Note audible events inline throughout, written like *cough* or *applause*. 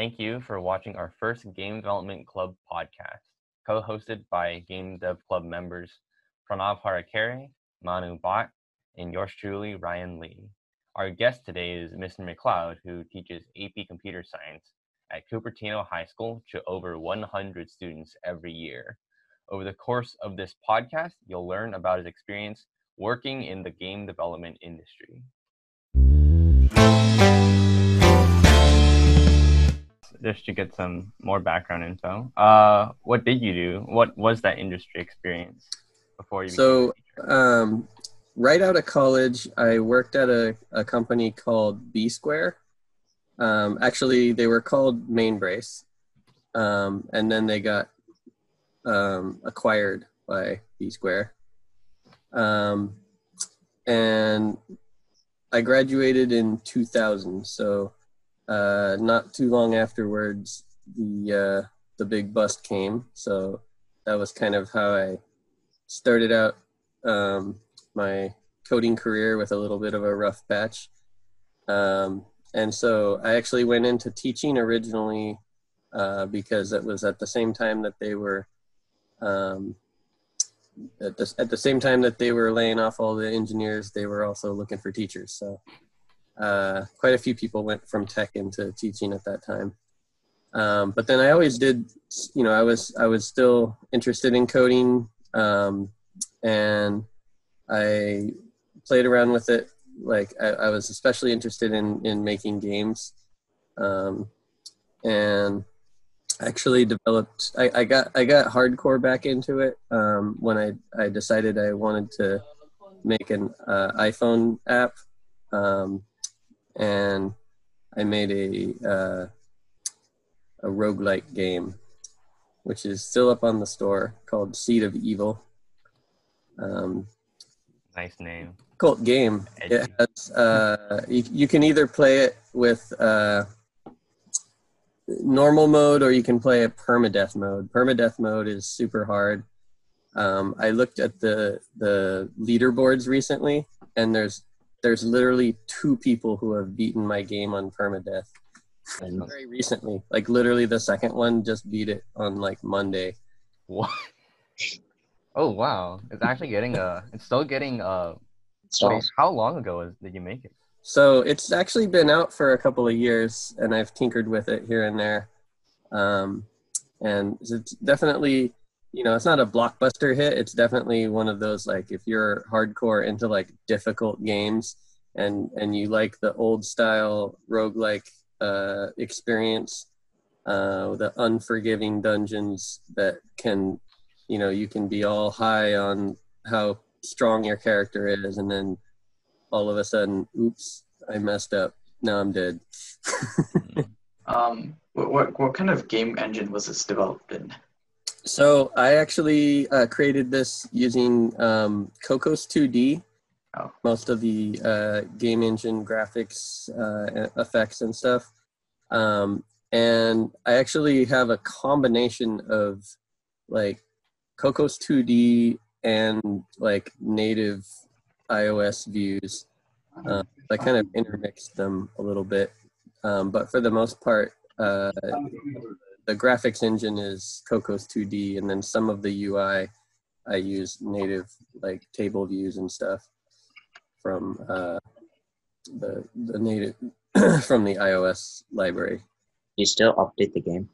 Thank you for watching our first Game Development Club podcast, co-hosted by Game Dev Club members Pranav Harakere, Manu Bhatt, and yours truly, Ryan Lee. Our guest today is Mr. McLeod, who teaches AP Computer Science at Cupertino High School to over 100 students every year. Over the course of this podcast, you'll learn about his experience working in the game development industry. Just to get some more background info, uh, what did you do? What was that industry experience before you? So, um, right out of college, I worked at a, a company called B Square. Um, actually, they were called Mainbrace, um, and then they got um, acquired by B Square. Um, and I graduated in 2000. So uh, not too long afterwards, the uh, the big bust came. So that was kind of how I started out um, my coding career with a little bit of a rough patch. Um, and so I actually went into teaching originally uh, because it was at the same time that they were um, at the, at the same time that they were laying off all the engineers, they were also looking for teachers. So uh, quite a few people went from tech into teaching at that time. Um, but then I always did, you know, I was I was still interested in coding, um, and I played around with it. Like I, I was especially interested in in making games, um, and actually developed I, I got i got hardcore back into it um, when i i decided i wanted to make an uh, iphone app um, and i made a uh, a roguelike game which is still up on the store called seed of evil um, nice name cult game it has uh, you, you can either play it with uh, normal mode or you can play a permadeath mode. Permadeath mode is super hard. Um, I looked at the the leaderboards recently, and there's there's literally two people who have beaten my game on permadeath. and Very recently, like literally the second one just beat it on like Monday. What? Oh wow! It's actually getting a. It's still getting a. Wait, how long ago did you make it? So it's actually been out for a couple of years, and I've tinkered with it here and there. Um, and it's definitely, you know, it's not a blockbuster hit. It's definitely one of those like if you're hardcore into like difficult games and and you like the old style roguelike uh, experience, uh, the unforgiving dungeons that can, you know, you can be all high on how strong your character is, and then all of a sudden, oops, I messed up. Now I'm dead. *laughs* um, what, what, what kind of game engine was this developed in? So I actually uh, created this using um, Cocos 2D. Oh. Most of the uh, game engine graphics, uh, effects, and stuff. Um, and I actually have a combination of like Cocos 2D and like native iOS views. Uh, I kind of intermixed them a little bit, um, but for the most part, uh, the graphics engine is Cocos 2D, and then some of the UI I use native like table views and stuff from uh, the the native *clears throat* from the iOS library. You still update the game?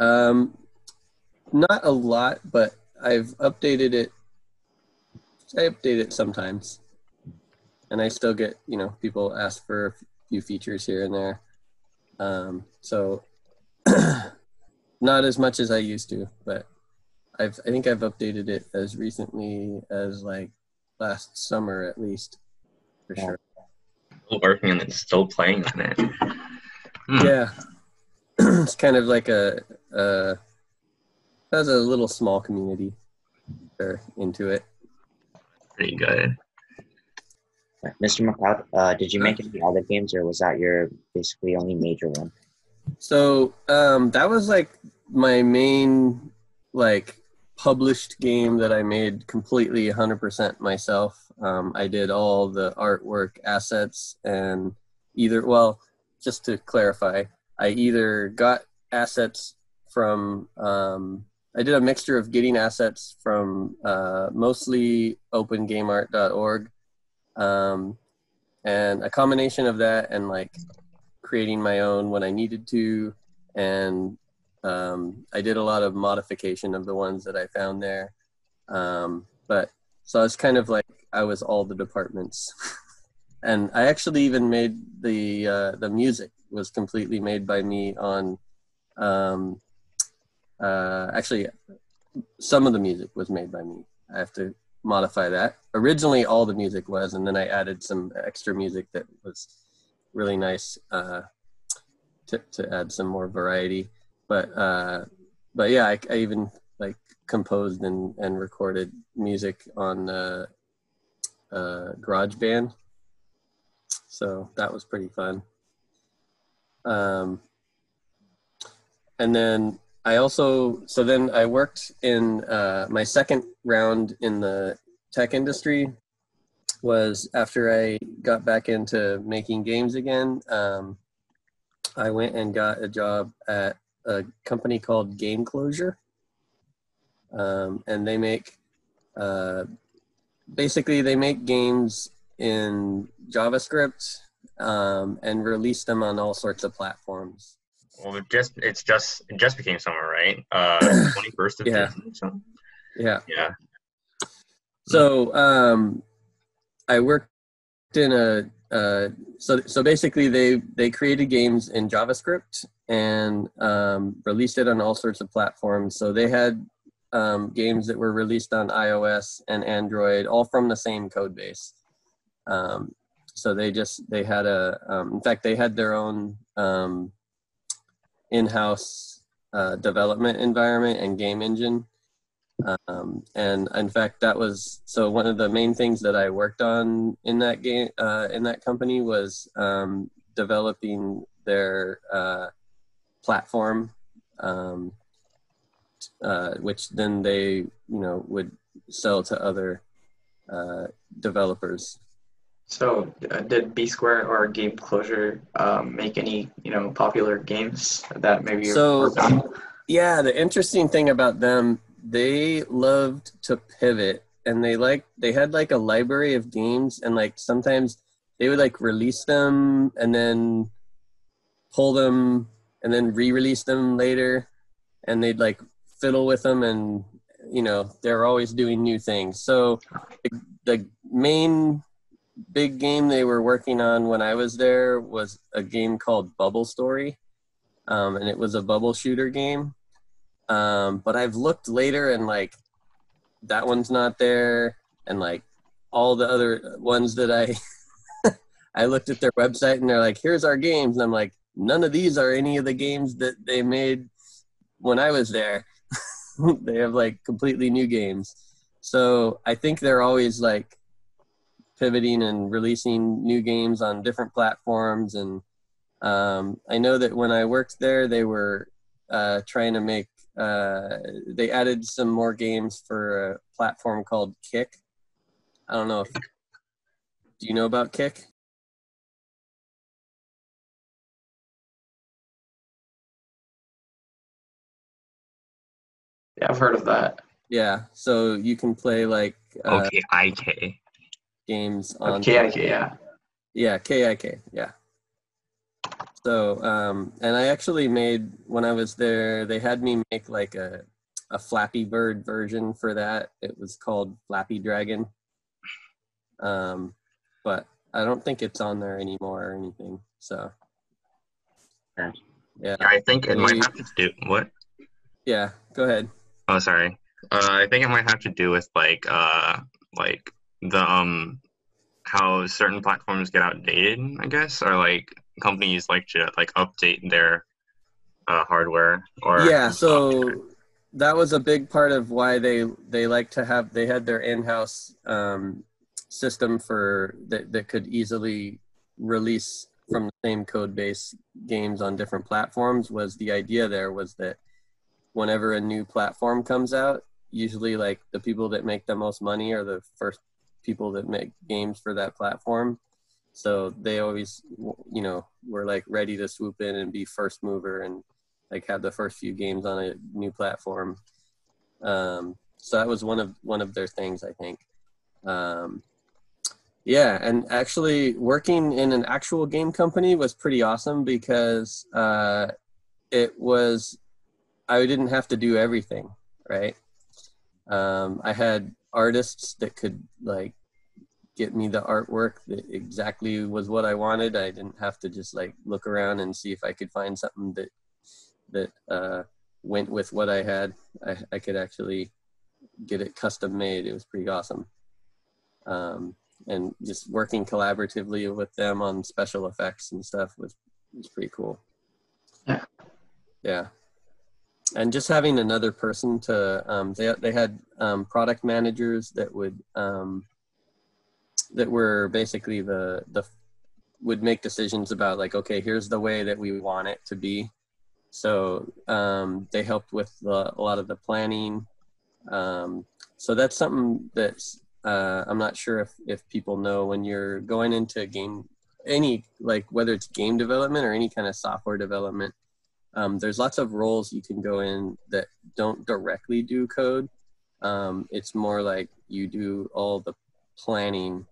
Um, not a lot, but I've updated it I update it sometimes, and I still get you know people ask for a few features here and there. Um, so *clears throat* not as much as I used to, but I've I think I've updated it as recently as like last summer at least, for yeah. sure. Still working on it, still playing on it. Hmm. *clears throat* Yeah, *clears throat* it's kind of like a, a has a little small community. They're into it pretty good. Mr. McLeod, uh, did you make any other games, or was that your basically only major one? So um, that was like my main like published game that I made completely 100% myself. Um, I did all the artwork, assets, and either well, just to clarify, I either got assets from um, I did a mixture of getting assets from uh, mostly opengameart.org um, and a combination of that and like creating my own when I needed to. And um, I did a lot of modification of the ones that I found there. Um, but so it's kind of like I was all the departments. *laughs* and I actually even made the uh, the music was completely made by me on um, uh, actually, some of the music was made by me. I have to modify that. Originally, all the music was, and then I added some extra music that was really nice uh, to to add some more variety. But uh, but yeah, I, I even like composed and and recorded music on uh, uh, GarageBand. So that was pretty fun. Um, and then I also so then I worked in uh, my second round in the tech industry was after I got back into making games again. Um, I went and got a job at a company called Game Closure, um, and they make uh, basically they make games in JavaScript um, and release them on all sorts of platforms. Well, it just it's just it just became summer, right? Uh, *coughs* twenty first of Yeah. June. Yeah. yeah. So um, I worked in a uh, so so basically they they created games in JavaScript and um, released it on all sorts of platforms. So they had um, games that were released on iOS and Android, all from the same code base. Um, so they just they had a um, in fact they had their own um, in-house uh, development environment and game engine um, and in fact that was so one of the main things that i worked on in that game uh, in that company was um, developing their uh, platform um, uh, which then they you know would sell to other uh, developers So, uh, did B Square or Game Closure um, make any, you know, popular games that maybe you So-? Yeah, the interesting thing about them, they loved to pivot and they like they had like a library of games and like sometimes they would like release them and then pull them and then re-release them later and they'd like fiddle with them and you know, they're always doing new things. So the, the main big game they were working on when I was there was a game called Bubble Story. Um, and it was a bubble shooter game. Um, but I've looked later and like that one's not there, and like all the other ones that I *laughs* I looked at their website and they're like, here's our games, and I'm like, none of these are any of the games that they made when I was there. *laughs* they have like completely new games. So I think they're always like pivoting and releasing new games on different platforms and um, I know that when I worked there, they were uh, trying to make. Uh, they added some more games for a platform called Kik. I don't know if. Do you know about Kik? Yeah, I've heard of that. Yeah, so you can play like uh, Okay, IK. games on. KIK, yeah. Yeah, KIK. Yeah. So, um, and I actually made when I was there, they had me make like a a Flappy Bird version for that. It was called Flappy Dragon. Um, but I don't think it's on there anymore or anything. So, Yeah. yeah, I think it might have to do what? yeah. Go ahead. Oh, sorry. Uh, I think it might have to do with like uh like the um how certain platforms get outdated. I guess or like companies like to like update their uh, hardware or yeah so that was a big part of why they they like to have they had their in-house um, system for that, that could easily release from the same code base games on different platforms was the idea there was that whenever a new platform comes out usually like the people that make the most money are the first people that make games for that platform So they always, you know, were like ready to swoop in and be first mover and like have the first few games on a new platform. Um, so that was one of one of their things, I think. Um, yeah, and actually working in an actual game company was pretty awesome because uh, it was I didn't have to do everything, right? Um, I had artists that could like get me the artwork that exactly was what I wanted. I didn't have to just like look around and see if I could find something that that uh, went with what I had. I, I could actually get it custom made. It was pretty awesome. Um, and just working collaboratively with them on special effects and stuff was was pretty cool. Yeah. Yeah. And just having another person to um, they they had um, product managers that would um, that were basically the the would make decisions about like okay here's the way that we want it to be. So um, they helped with the, a lot of the planning. Um, so that's something that's uh, i'm not sure if, if people know when you're going into game any like whether it's game development or any kind of software development um, there's lots of roles you can go in that don't directly do code. Um, it's more like you do all the planning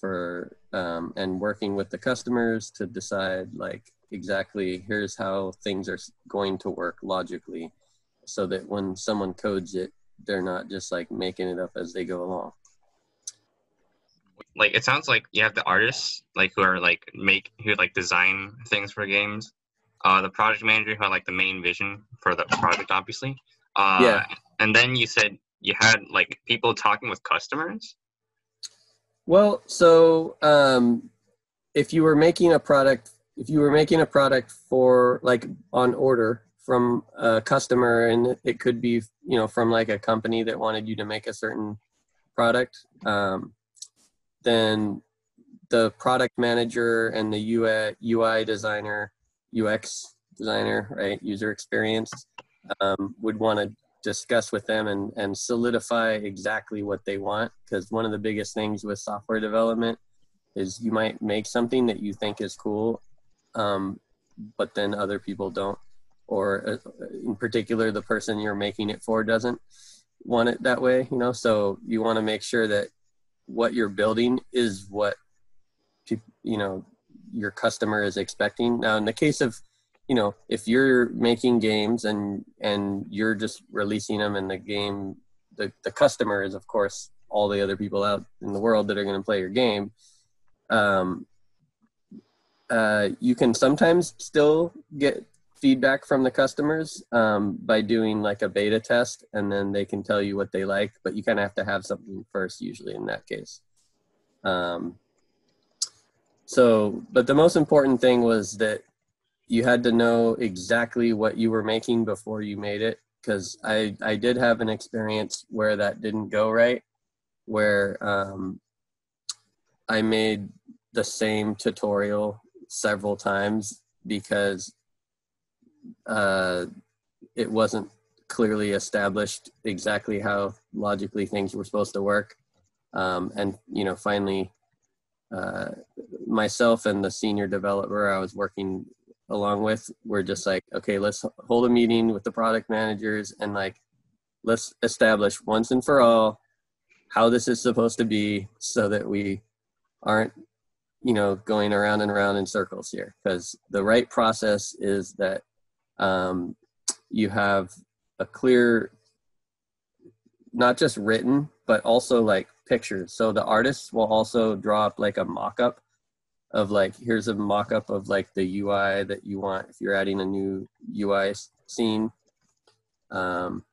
for um, and working with the customers to decide like exactly here's how things are going to work logically so that when someone codes it they're not just like making it up as they go along. Like it sounds like you have the artists like who are like make who like design things for games. Uh the project manager who had like the main vision for the project obviously. Uh Yeah. and then you said you had like people talking with customers Well, so um, if you were making a product, if you were making a product for like on order from a customer, and it could be you know from like a company that wanted you to make a certain product, um, then the product manager and the UI, UI designer, UX designer, right, user experience, um, would want to discuss with them and, and solidify exactly what they want. Because one of the biggest things with software development is you might make something that you think is cool um, but then other people don't or uh, in particular the person you're making it for doesn't want it that way you know? So you want to make sure that what you're building is what you know your customer is expecting. Now in the case of you know if you're making games and and you're just releasing them and the game the, the customer is of course all the other people out in the world that are going to play your game um, uh, you can sometimes still get feedback from the customers um, by doing like a beta test and then they can tell you what they like but you kind of have to have something first usually in that case. Um, so but the most important thing was that you had to know exactly what you were making before you made it because I, I did have an experience where that didn't go right where um, i made the same tutorial several times because uh, it wasn't clearly established exactly how logically things were supposed to work. Um, and you know finally uh, myself and the senior developer i was working along with we're just like okay let's hold a meeting with the product managers and like let's establish once and for all how this is supposed to be so that we aren't you know going around and around in circles here. Because the right process is that um, you have a clear not just written but also like pictures. So the artists will also draw up like a mock-up of like here's a mock-up of like the ui that you want if you're adding a new ui scene. Um,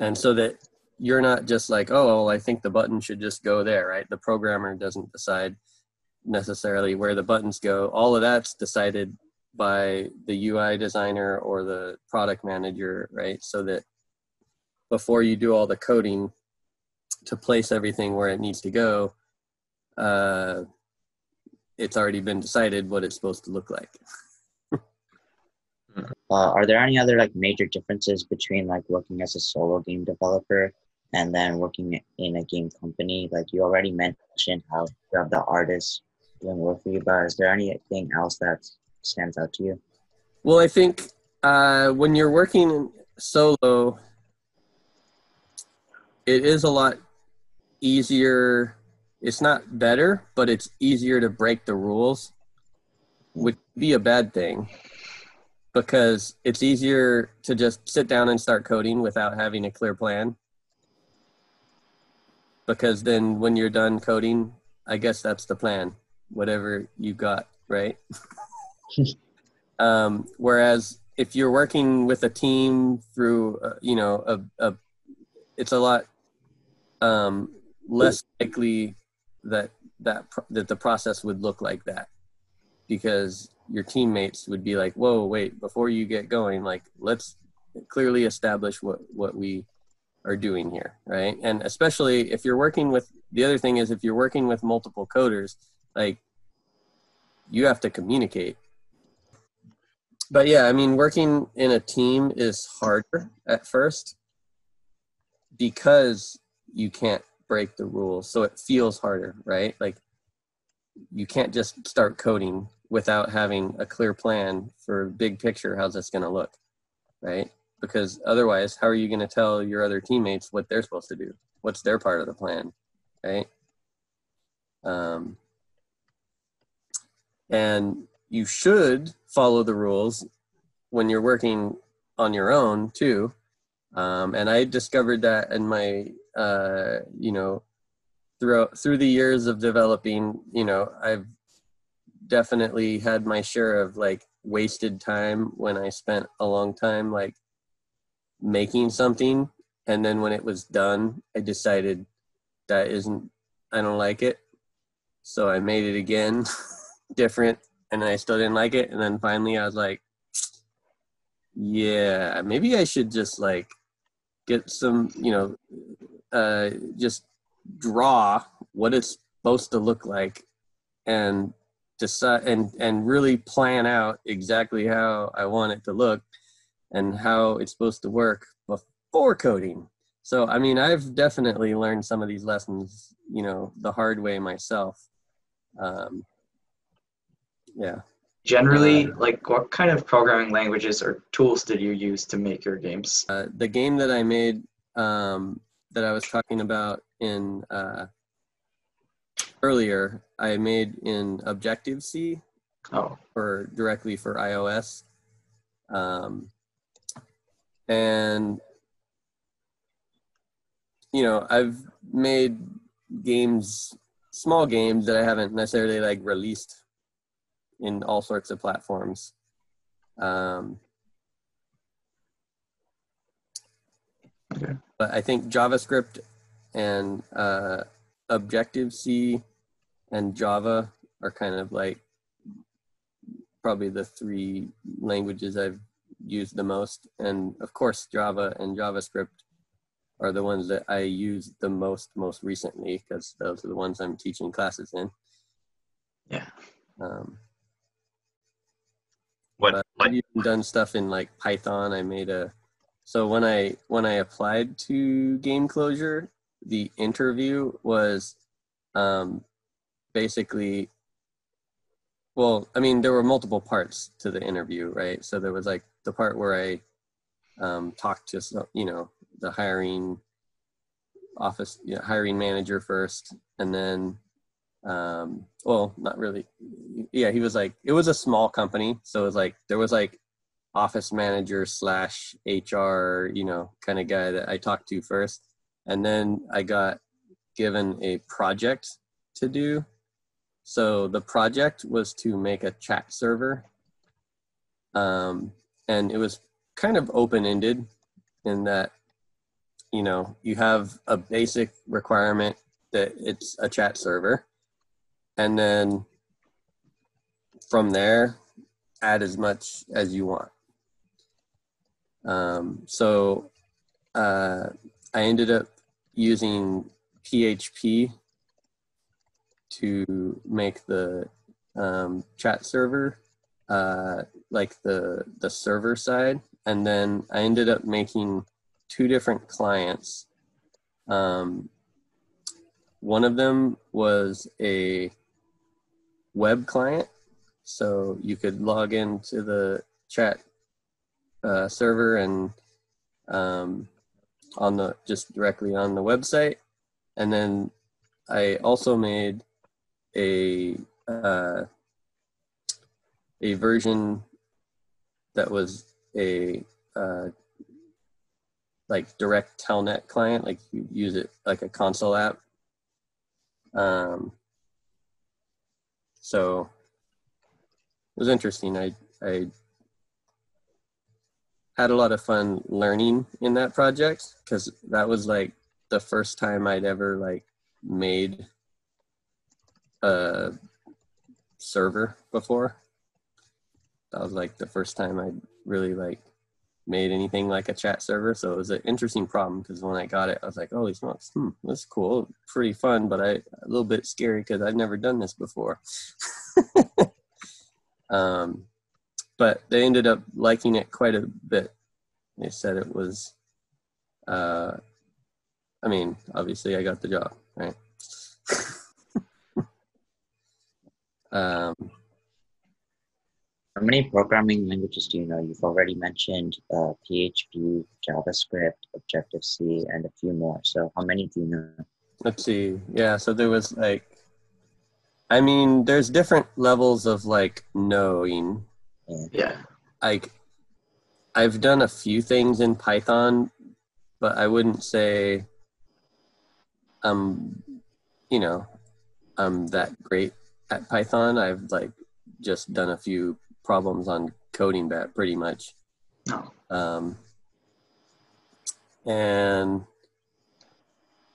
and so that you're not just like oh well, i think the button should just go there right? The programmer doesn't decide necessarily where the buttons go. All of that's decided by the ui designer or the product manager right? So that before you do all the coding to place everything where it needs to go uh, it's already been decided what it's supposed to look like *laughs* Uh, are there any other like major differences between like working as a solo game developer and then working in a game company? Like you already mentioned how you have the artists doing work for you, but is there anything else that stands out to you? Well, I think uh, when you're working solo, it is a lot easier. It's not better, but it's easier to break the rules, would be a bad thing because it's easier to just sit down and start coding without having a clear plan. Because then when you're done coding, I guess that's the plan, whatever you got, right? *laughs* um, whereas if you're working with a team through, uh, you know, a, a, it's a lot um, less likely that that that the process would look like that because your teammates would be like, "Whoa, wait! Before you get going, like, let's clearly establish what what we are doing here, right?" And especially if you're working with the other thing is if you're working with multiple coders, like, you have to communicate. But yeah, I mean, working in a team is harder at first because you can't break the rules, so it feels harder, right? Like, you can't just start coding without having a clear plan for big picture how's this going to look right? Because otherwise how are you going to tell your other teammates what they're supposed to do? What's their part of the plan right? Um, and you should follow the rules when you're working on your own too. Um, and i discovered that in my uh, you know throughout through the years of developing you know i've definitely had my share of like wasted time when I spent a long time like making something and then when it was done I decided that isn't I don't like it. So I made it again *laughs* different and I still didn't like it and then finally I was like yeah, maybe I should just like get some, you know, uh just draw what it's supposed to look like and decide and and really plan out exactly how I want it to look and how it's supposed to work before coding. So I mean, I've definitely learned some of these lessons, you know, the hard way myself. Um, yeah. Generally, Uh, like what kind of programming languages or tools did you use to make your games? Uh, the game that I made um, that I was talking about in uh, earlier, I made in Objective C Oh, for directly for iOS. Um, and you know, I've made games, small games that I haven't necessarily like released in all sorts of platforms. Um, Okay. But I think JavaScript and uh, Objective C and Java are kind of like probably the three languages I've used the most. And of course, Java and JavaScript are the ones that I use the most most recently because those are the ones I'm teaching classes in. yeah. Um, What but I've even done stuff in like Python. I made a so when I when I applied to Game Closure, the interview was um, basically well, I mean there were multiple parts to the interview, right? So there was like the part where I um, talked to you know the hiring office you know, hiring manager first, and then um, well, not really. Yeah, he was like it was a small company, so it was like there was like office manager slash HR, you know, kind of guy that I talked to first. And then I got given a project to do. So the project was to make a chat server. Um, and it was kind of open ended in that, you know, you have a basic requirement that it's a chat server. And then from there, add as much as you want. Um, so uh, I ended up using PHP to make the um, chat server, uh, like the the server side, and then I ended up making two different clients. Um, one of them was a web client, so you could log into the chat uh, server and um, on the just directly on the website, and then I also made a uh, a version that was a uh, like direct telnet client, like you use it like a console app. Um, so it was interesting. I I had a lot of fun learning in that project because that was like the first time I'd ever like made a server before. That was like the first time I really like made anything like a chat server. So it was an interesting problem because when I got it, I was like, "Holy smokes, hmm, that's cool, pretty fun," but I a little bit scary because I'd never done this before. *laughs* um, but they ended up liking it quite a bit. They said it was, uh, I mean, obviously I got the job, right? *laughs* um, How many programming languages do you know? You've already mentioned uh, PHP, JavaScript, Objective C, and a few more. So how many do you know? let's see. Yeah, so there was like, I mean, there's different levels of like knowing. Yeah. Like, I've done a few things in Python, but I wouldn't say I'm, you know, I'm that great at Python. I've like just done a few problems on CodingBat pretty much. No. Um, and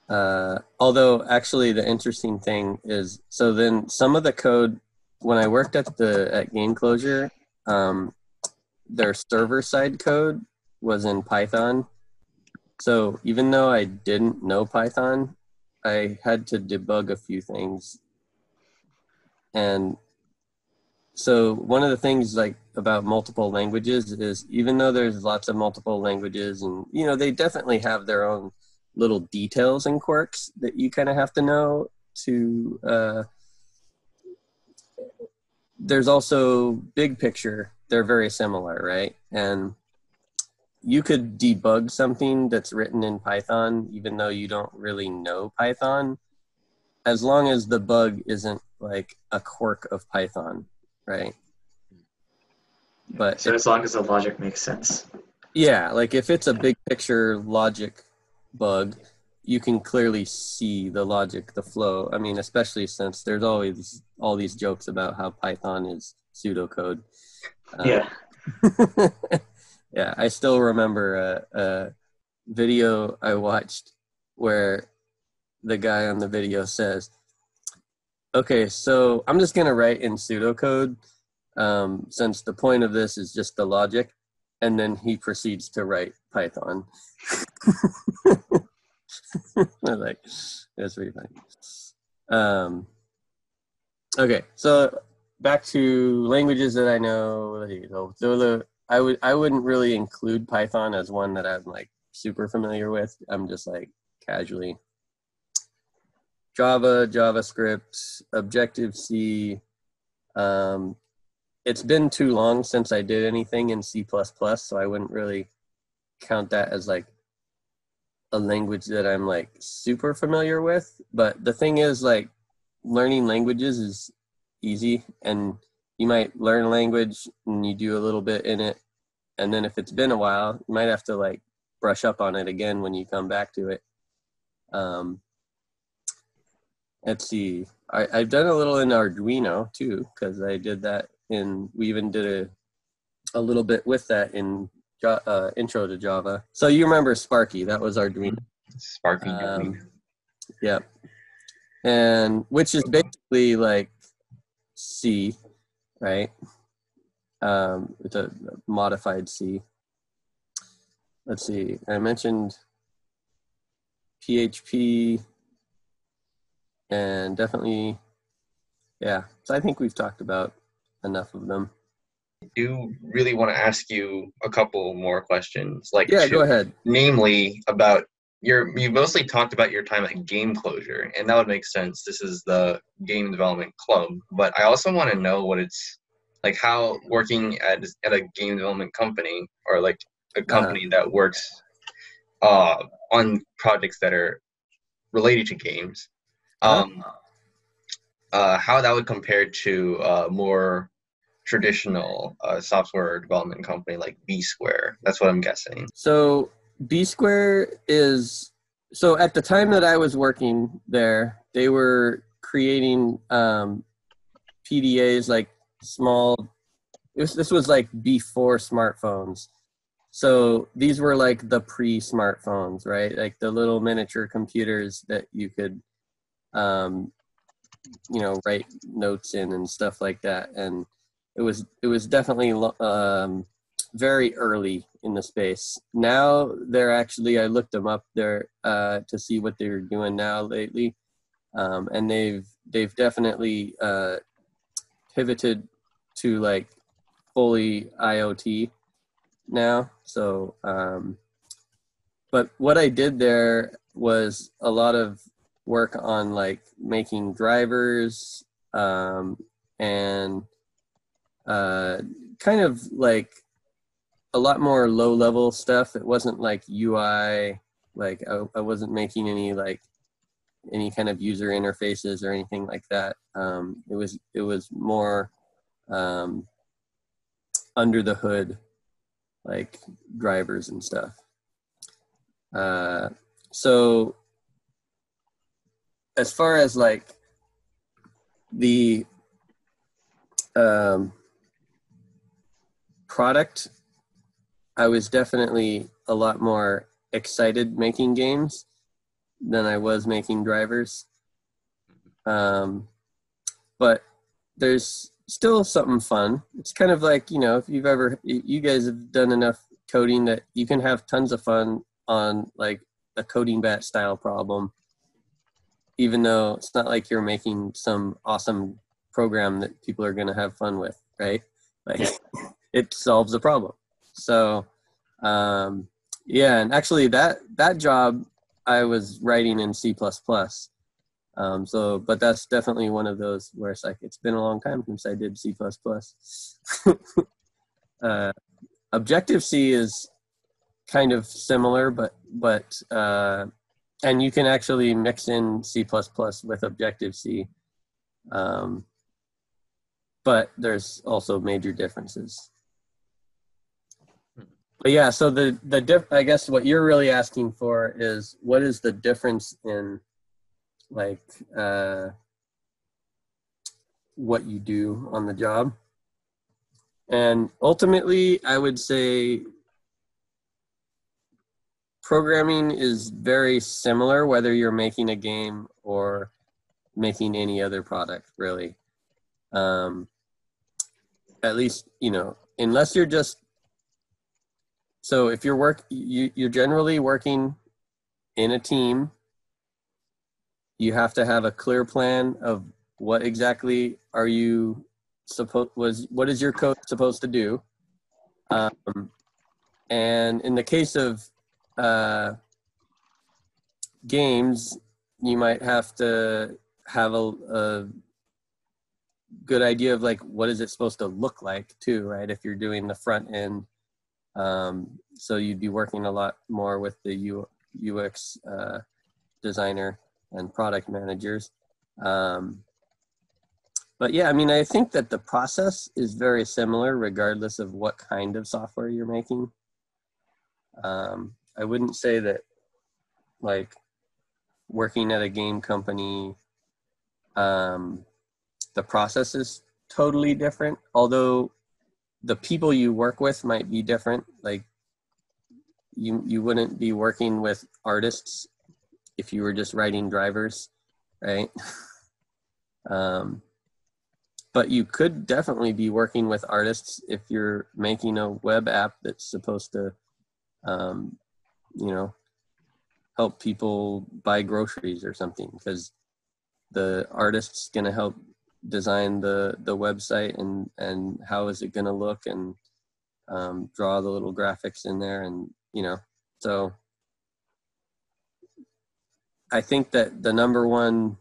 uh, although actually the interesting thing is, so then some of the code when I worked at the at Game Closure, um, their server side code was in Python. So even though I didn't know Python, I had to debug a few things. And so one of the things like about multiple languages is even though there's lots of multiple languages and you know they definitely have their own little details and quirks that you kind of have to know to uh, there's also big picture they're very similar right and you could debug something that's written in python even though you don't really know python as long as the bug isn't like a quirk of python right but So as long as the logic makes sense. yeah, like if it's a big picture logic bug, you can clearly see the logic, the flow. I mean, especially since there's always all these jokes about how Python is pseudocode. Uh, yeah. *laughs* yeah, I still remember a, a video I watched where the guy on the video says, "Okay, so I'm just gonna write in pseudocode, um, since the point of this is just the logic," and then he proceeds to write Python. *laughs* *laughs* Like, that's pretty funny. Um, okay, so back to languages that I know. So the I would I wouldn't really include Python as one that I'm like super familiar with. I'm just like casually. Java, JavaScript, Objective C. Um, it's been too long since I did anything in C++, so I wouldn't really count that as like a language that I'm like super familiar with. But the thing is, like, learning languages is easy, and you might learn a language and you do a little bit in it, and then if it's been a while, you might have to like brush up on it again when you come back to it. Um, let's see, I, I've done a little in Arduino too, because I did that in. We even did a a little bit with that in uh, Intro to Java. So you remember Sparky? That was our Arduino. Sparky. Um, Yep. And which is basically like C, right? Um, it's a modified C. Let's see. I mentioned PHP and definitely, yeah. So I think we've talked about enough of them. Do really want to ask you a couple more questions. Like Yeah, go ahead. namely about you're you mostly talked about your time at Game Closure, and that would make sense. This is the game development club, but I also want to know what it's like. How working at at a game development company or like a company that works uh, on projects that are related to games, um, uh, how that would compare to uh, more traditional uh, software development company like B Square. That's what I'm guessing. So B Square is so at the time that I was working there, they were creating um, PDAs like small. Was, this was like before smartphones. So these were like the pre-smartphones, right? Like the little miniature computers that you could, um, you know, write notes in and stuff like that. And it was it was definitely um, very early in the space. Now they're actually I looked them up there uh, to see what they're doing now lately, um, and they've they've definitely uh, pivoted to like fully IoT now. So, um, but what I did there was a lot of work on like making drivers um, and uh, kind of like a lot more low level stuff. It wasn't like UI, like I, I wasn't making any like any kind of user interfaces or anything like that. Um, it was it was more um, under the hood, like drivers and stuff. Uh, so as far as like the um, product I was definitely a lot more excited making games than I was making drivers. Um, but there's still something fun. It's kind of like, you know, if you've ever, you guys have done enough coding that you can have tons of fun on like a CodingBat style problem, even though it's not like you're making some awesome program that people are going to have fun with, right? Like *laughs* it solves a problem. So, um, yeah, and actually that that job I was writing in C++. Um, so, but that's definitely one of those where it's like it's been a long time since I did C++. *laughs* uh, Objective C is kind of similar, but but uh, and you can actually mix in C++ with Objective C. Um, but there's also major differences but yeah so the the diff i guess what you're really asking for is what is the difference in like uh what you do on the job? And ultimately i would say programming is very similar whether you're making a game or making any other product really. Um at least you know unless you're just so if you're work, you, you're generally working in a team. You have to have a clear plan of what exactly are you supposed was what is your code supposed to do. Um, and in the case of uh, games, you might have to have a, a good idea of like what is it supposed to look like too, right? If you're doing the front end um, so you'd be working a lot more with the U, UX uh, designer and product managers. Um, but yeah, I mean, I think that the process is very similar regardless of what kind of software you're making. Um, I wouldn't say that like working at a game company, um, the process is totally different. Although the people you work with might be different. Like you you wouldn't be working with artists if you were just writing drivers, right? *laughs* um, but you could definitely be working with artists if you're making a web app that's supposed to, um, you know, help people buy groceries or something because the artist's going to help design the the website and and how is it going to look and um, draw the little graphics in there and you know so I think that the number one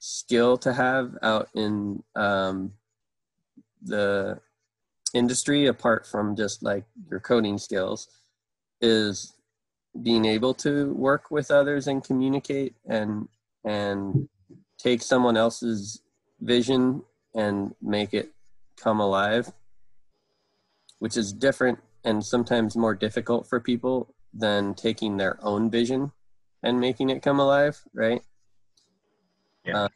skill to have out in um, the industry, apart from just like your coding skills, is being able to work with others and communicate and and take someone else's vision and make it come alive which is different and sometimes more difficult for people than taking their own vision and making it come alive right Yeah.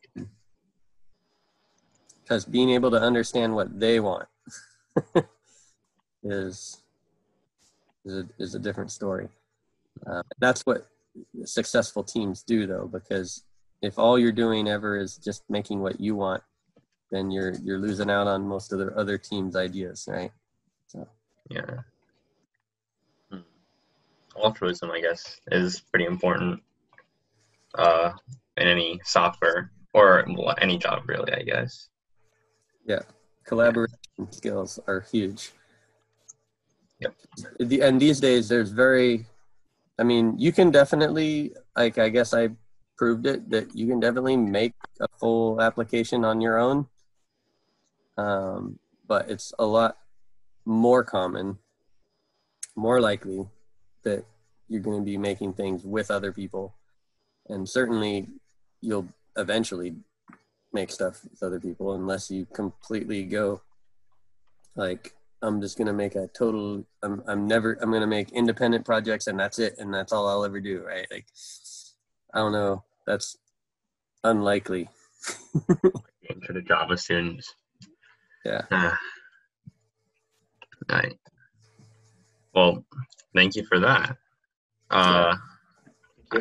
because being able to understand what they want *laughs* is is a, is a different story uh, that's what successful teams do though because if all you're doing ever is just making what you want then you're you're losing out on most of the other teams ideas right So Yeah. Hmm. Altruism, I guess, is pretty important uh, in any software or well, any job, really. I guess. Yeah, collaboration skills are huge Yep. the, and these days there's very i mean you can definitely like i guess i proved it that you can definitely make a full application on your own um, but it's a lot more common more likely that you're going to be making things with other people and certainly you'll eventually make stuff with other people unless you completely go like I'm just gonna make a total I'm I'm never I'm gonna make independent projects and that's it and that's all I'll ever do, right? Like I don't know. That's unlikely. For the Java students. Yeah. Ah. Right. Well, thank you for that. Uh,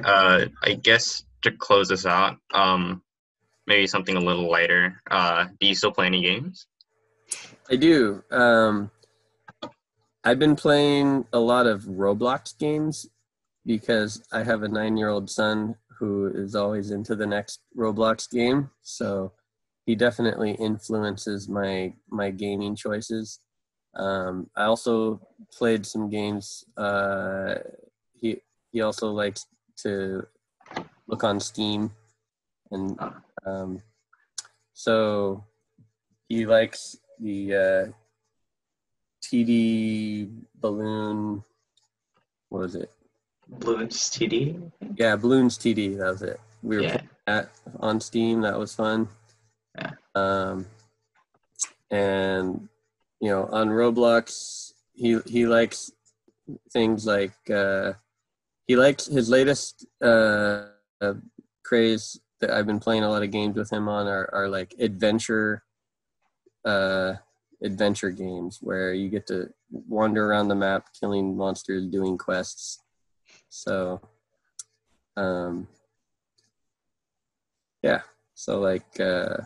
uh, I guess to close this out, um, maybe something a little lighter. Uh, do you still play any games? I do. Um I've been playing a lot of Roblox games because I have a nine year old son who is always into the next Roblox game. So he definitely influences my my gaming choices. Um, I also played some games. Uh, he he also likes to look on Steam, and um, so he likes the uh, TD balloon. What was it? Balloons TD. Yeah, balloons TD. That was it. We were Yeah. playing that on Steam. That was fun. Yeah. Um, and you know, on Roblox, he he likes things like uh, he likes his latest uh, uh, craze that I've been playing a lot of games with him on are, are like adventure uh, adventure games where you get to wander around the map, killing monsters, doing quests. So, um, yeah. So like, uh,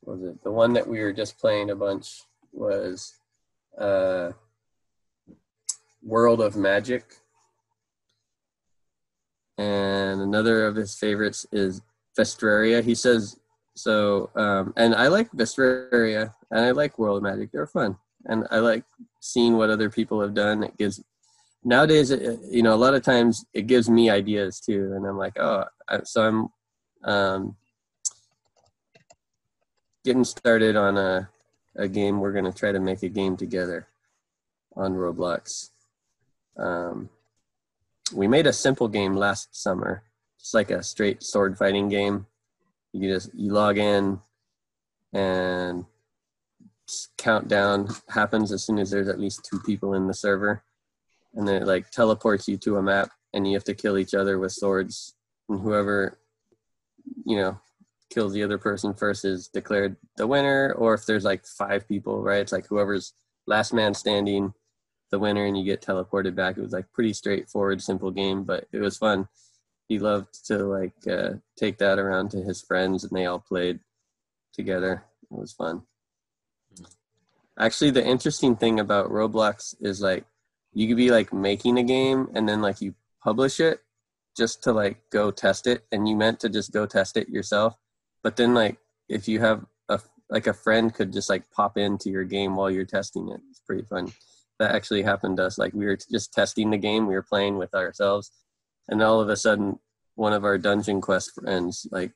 what was it the one that we were just playing a bunch was uh, World of Magic, and another of his favorites is Vesteria. He says so, um, and I like Vesteria and I like World of Magic. They're fun, and I like seeing what other people have done. It gives nowadays, you know, a lot of times it gives me ideas too, and I'm like, oh, so I'm um, getting started on a a game. We're gonna try to make a game together on Roblox. Um, we made a simple game last summer, just like a straight sword fighting game. You just you log in, and countdown *laughs* happens as soon as there's at least two people in the server, and then it like teleports you to a map, and you have to kill each other with swords, and whoever, you know, kills the other person first is declared the winner. Or if there's like five people, right? It's like whoever's last man standing, the winner, and you get teleported back. It was like pretty straightforward, simple game, but it was fun. He loved to like uh, take that around to his friends, and they all played together. It was fun. Actually, the interesting thing about Roblox is like you could be like making a game and then like you publish it just to like go test it, and you meant to just go test it yourself. But then like if you have a like a friend could just like pop into your game while you're testing it. It's pretty fun. That actually happened to us. Like we were just testing the game, we were playing with ourselves, and all of a sudden one of our Dungeon Quest friends like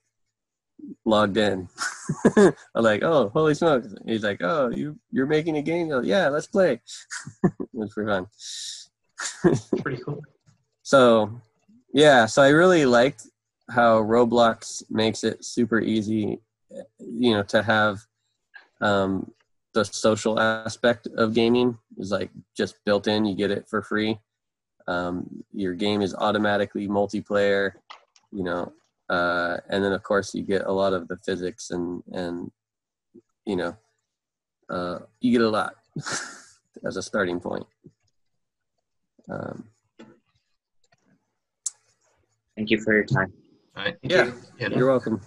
logged in. *laughs* I'm like, oh, holy smokes! He's like, oh, you you're making a game? Like, yeah, let's play. it was pretty fun. *laughs* Pretty cool. So, yeah, so I really liked how Roblox makes it super easy, you know, to have um, the social aspect of gaming is like just built in. You get it for free. Um, your game is automatically multiplayer, you know, uh, and then of course you get a lot of the physics and and you know, uh, you get a lot *laughs* as a starting point. Um, Thank you for your time. All right. Yeah. Yeah. you're welcome.